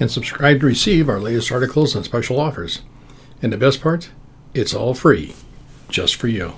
and subscribe to receive our latest articles and special offers. And the best part, it's all free, just for you.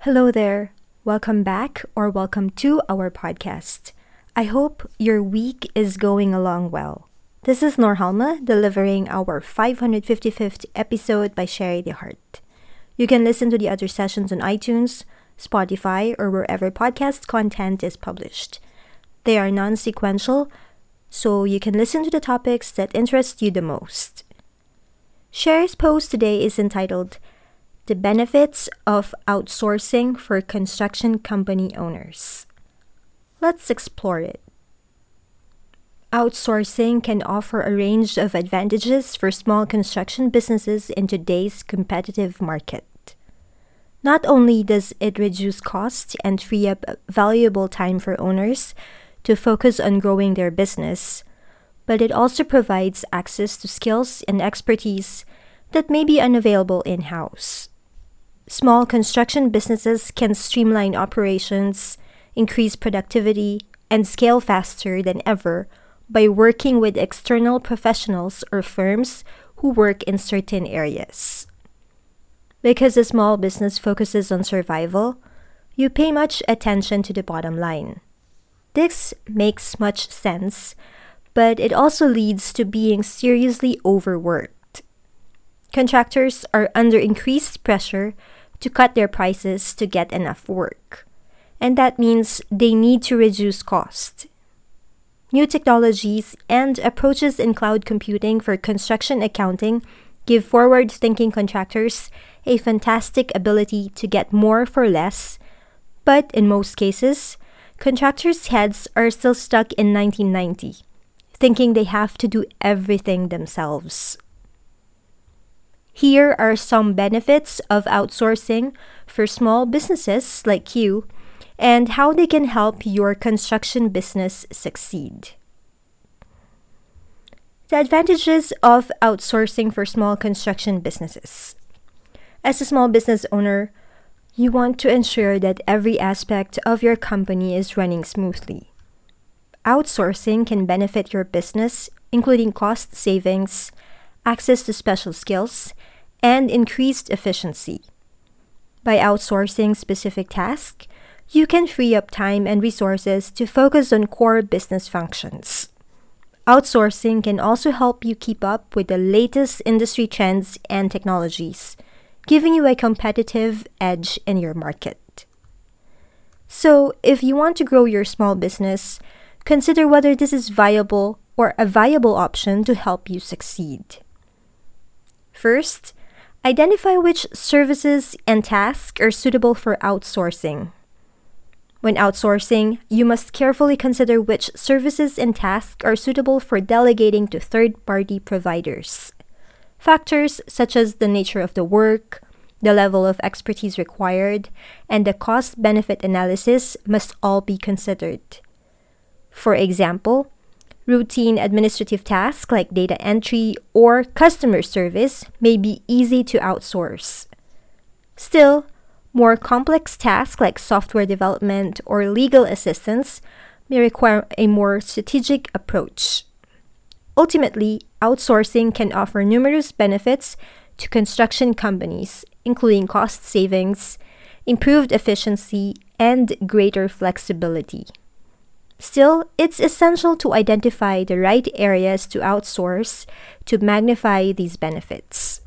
Hello there. Welcome back or welcome to our podcast. I hope your week is going along well. This is Norhalma delivering our 555th episode by Sharie DeHart. You can listen to the other sessions on iTunes, Spotify, or wherever podcast content is published. They are non sequential, so you can listen to the topics that interest you the most. Sharie's post today is entitled The Benefits of Outsourcing for Construction Company Owners. Let's explore it. Outsourcing can offer a range of advantages for small construction businesses in today's competitive market. Not only does it reduce costs and free up valuable time for owners, to focus on growing their business, but it also provides access to skills and expertise that may be unavailable in house. Small construction businesses can streamline operations, increase productivity, and scale faster than ever by working with external professionals or firms who work in certain areas. Because a small business focuses on survival, you pay much attention to the bottom line. This makes much sense, but it also leads to being seriously overworked. Contractors are under increased pressure to cut their prices to get enough work, and that means they need to reduce cost. New technologies and approaches in cloud computing for construction accounting give forward thinking contractors a fantastic ability to get more for less, but in most cases, contractors' heads are still stuck in 1990, thinking they have to do everything themselves. Here are some benefits of outsourcing for small businesses like you and how they can help your construction business succeed. The advantages of outsourcing for small construction businesses. As a small business owner, you want to ensure that every aspect of your company is running smoothly. Outsourcing can benefit your business, including cost savings, access to special skills, and increased efficiency. By outsourcing specific tasks, you can free up time and resources to focus on core business functions. Outsourcing can also help you keep up with the latest industry trends and technologies giving you a competitive edge in your market. So, if you want to grow your small business, consider whether this is viable or a viable option to help you succeed. First, identify which services and tasks are suitable for outsourcing. When outsourcing, you must carefully consider which services and tasks are suitable for delegating to third party providers. Factors such as the nature of the work, the level of expertise required, and the cost benefit analysis must all be considered. For example, routine administrative tasks like data entry or customer service may be easy to outsource. Still, more complex tasks like software development or legal assistance may require a more strategic approach. Ultimately, outsourcing can offer numerous benefits to construction companies, including cost savings, improved efficiency, and greater flexibility. Still, it's essential to identify the right areas to outsource to magnify these benefits.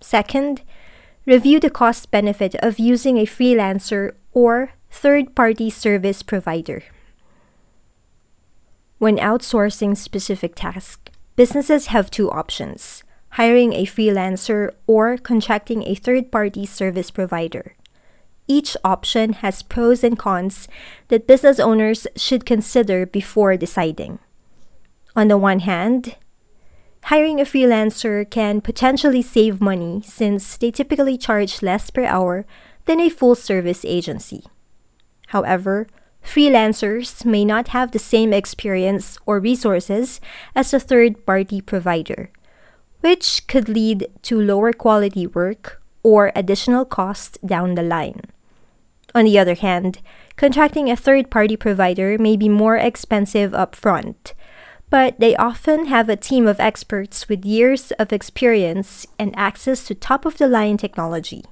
Second, review the cost benefit of using a freelancer or third party service provider. When outsourcing specific tasks, businesses have two options hiring a freelancer or contracting a third party service provider. Each option has pros and cons that business owners should consider before deciding. On the one hand, hiring a freelancer can potentially save money since they typically charge less per hour than a full service agency. However, freelancers may not have the same experience or resources as a third party provider, which could lead to lower quality work or additional costs down the line. On the other hand, contracting a third party provider may be more expensive upfront, but they often have a team of experts with years of experience and access to top of the line technology.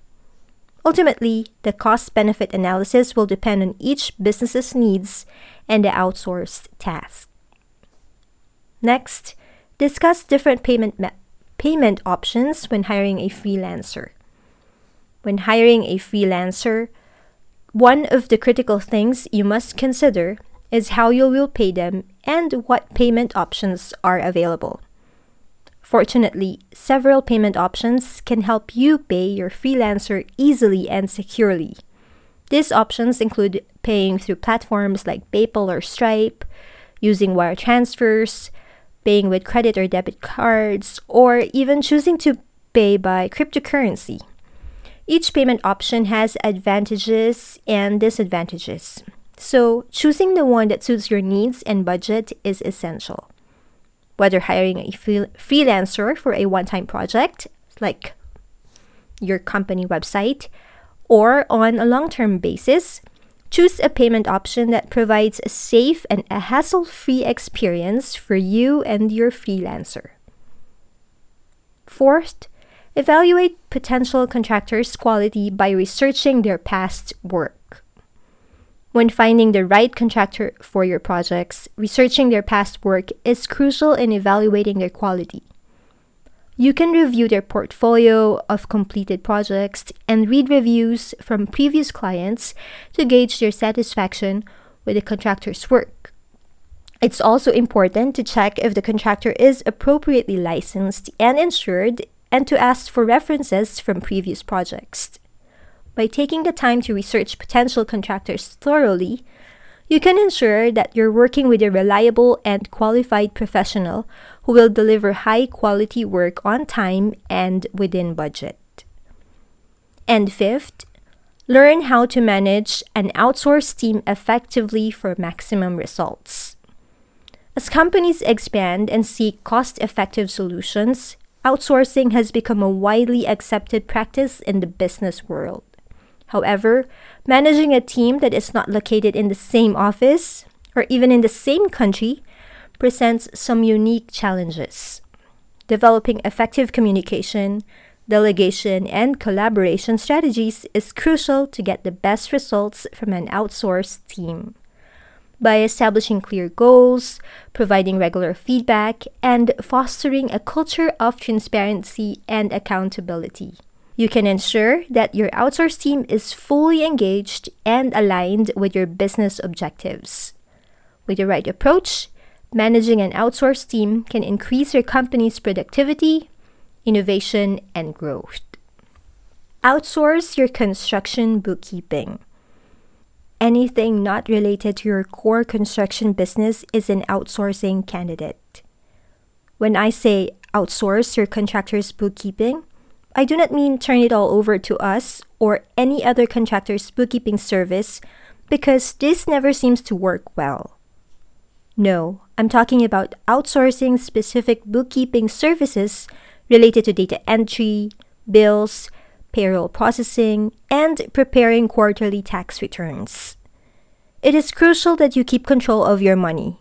Ultimately, the cost benefit analysis will depend on each business's needs and the outsourced task. Next, discuss different payment me- payment options when hiring a freelancer. When hiring a freelancer, one of the critical things you must consider is how you will pay them and what payment options are available. Fortunately, several payment options can help you pay your freelancer easily and securely. These options include paying through platforms like PayPal or Stripe, using wire transfers, paying with credit or debit cards, or even choosing to pay by cryptocurrency. Each payment option has advantages and disadvantages. So, choosing the one that suits your needs and budget is essential. Whether hiring a freelancer for a one time project, like your company website, or on a long term basis, choose a payment option that provides a safe and a hassle free experience for you and your freelancer. Fourth, evaluate potential contractors' quality by researching their past work. When finding the right contractor for your projects, researching their past work is crucial in evaluating their quality. You can review their portfolio of completed projects and read reviews from previous clients to gauge their satisfaction with the contractor's work. It's also important to check if the contractor is appropriately licensed and insured and to ask for references from previous projects. By taking the time to research potential contractors thoroughly, you can ensure that you're working with a reliable and qualified professional who will deliver high quality work on time and within budget. And fifth, learn how to manage an outsourced team effectively for maximum results. As companies expand and seek cost effective solutions, outsourcing has become a widely accepted practice in the business world. However, managing a team that is not located in the same office or even in the same country presents some unique challenges. Developing effective communication, delegation, and collaboration strategies is crucial to get the best results from an outsourced team. By establishing clear goals, providing regular feedback, and fostering a culture of transparency and accountability. You can ensure that your outsourced team is fully engaged and aligned with your business objectives. With the right approach, managing an outsourced team can increase your company's productivity, innovation, and growth. Outsource your construction bookkeeping. Anything not related to your core construction business is an outsourcing candidate. When I say outsource your contractor's bookkeeping, I do not mean turn it all over to us or any other contractor's bookkeeping service because this never seems to work well. No, I'm talking about outsourcing specific bookkeeping services related to data entry, bills, payroll processing, and preparing quarterly tax returns. It is crucial that you keep control of your money.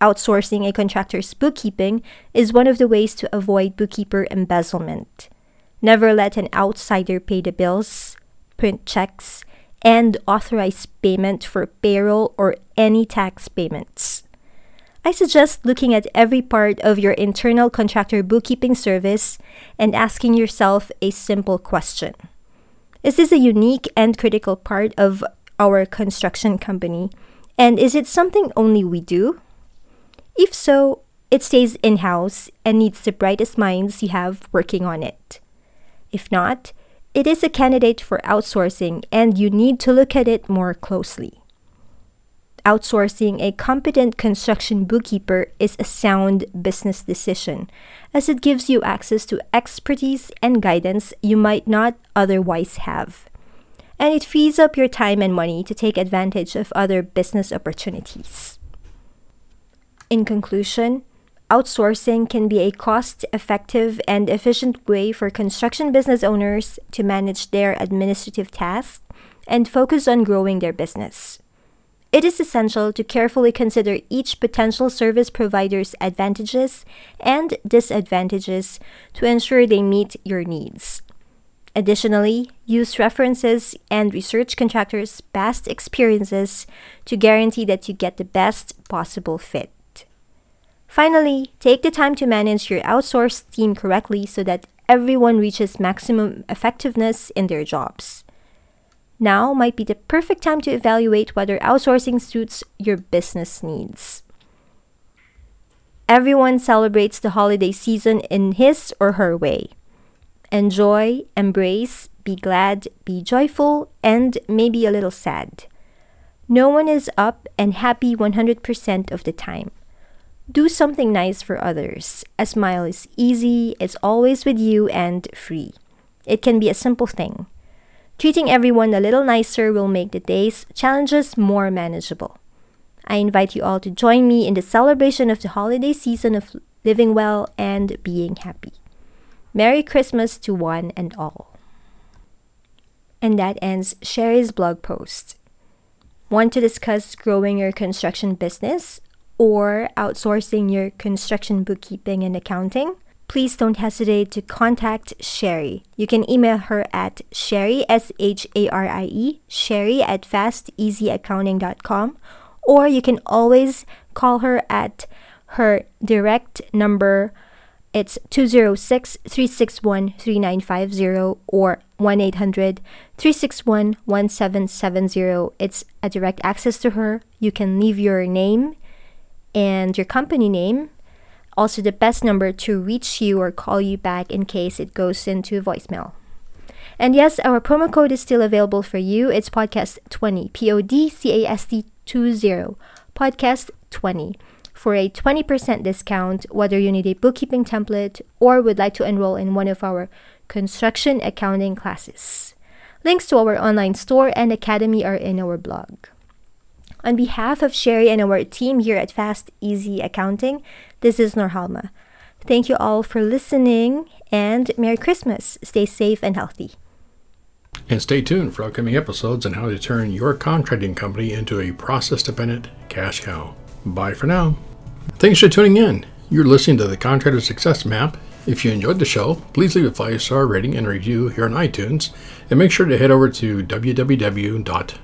Outsourcing a contractor's bookkeeping is one of the ways to avoid bookkeeper embezzlement. Never let an outsider pay the bills, print checks, and authorize payment for payroll or any tax payments. I suggest looking at every part of your internal contractor bookkeeping service and asking yourself a simple question Is this a unique and critical part of our construction company? And is it something only we do? If so, it stays in house and needs the brightest minds you have working on it. If not, it is a candidate for outsourcing and you need to look at it more closely. outsourcing a competent construction bookkeeper is a sound business decision, as it gives you access to expertise and guidance you might not otherwise have. And it frees up your time and money to take advantage of other business opportunities. In conclusion, outsourcing can be a cost effective and efficient way for construction business owners to manage their administrative tasks and focus on growing their business. It is essential to carefully consider each potential service provider's advantages and disadvantages to ensure they meet your needs. Additionally, use references and research contractors' past experiences to guarantee that you get the best possible fit. Finally, take the time to manage your outsourced team correctly so that everyone reaches maximum effectiveness in their jobs. Now might be the perfect time to evaluate whether outsourcing suits your business needs. Everyone celebrates the holiday season in his or her way. Enjoy, embrace, be glad, be joyful, and maybe a little sad. No one is up and happy 100% of the time. Do something nice for others. A smile is easy, it's always with you, and free. It can be a simple thing. Treating everyone a little nicer will make the day's challenges more manageable. I invite you all to join me in the celebration of the holiday season of living well and being happy. Merry Christmas to one and all. And that ends Sharie's blog post. Want to discuss growing your construction business? Or outsourcing your construction bookkeeping and accounting, please don't hesitate to contact Sharie. You can email her at Sharie, S H A R I E, Sharie at fasteasyaccounting.com, or you can always call her at her direct number. It's 206 361 3950 or 1 800 361 1770. It's a direct access to her. You can leave your name and your company name. Also, the best number to reach you or call you back in case it goes into voicemail. And yes, our promo code is still available for you. It's podcast20, P O D C A S T 20, podcast20 for a 20% discount whether you need a bookkeeping template or would like to enroll in one of our construction accounting classes. Links to our online store and academy are in our blog. On behalf of Sharie and our team here at Fast Easy Accounting, this is Norhalma. Thank you all for listening and Merry Christmas. Stay safe and healthy. And stay tuned for upcoming episodes on how to turn your contracting company into a process dependent cash cow. Bye for now. Thanks for tuning in. You're listening to the Contractor Success Map. If you enjoyed the show, please leave a five star rating and review here on iTunes, and make sure to head over to www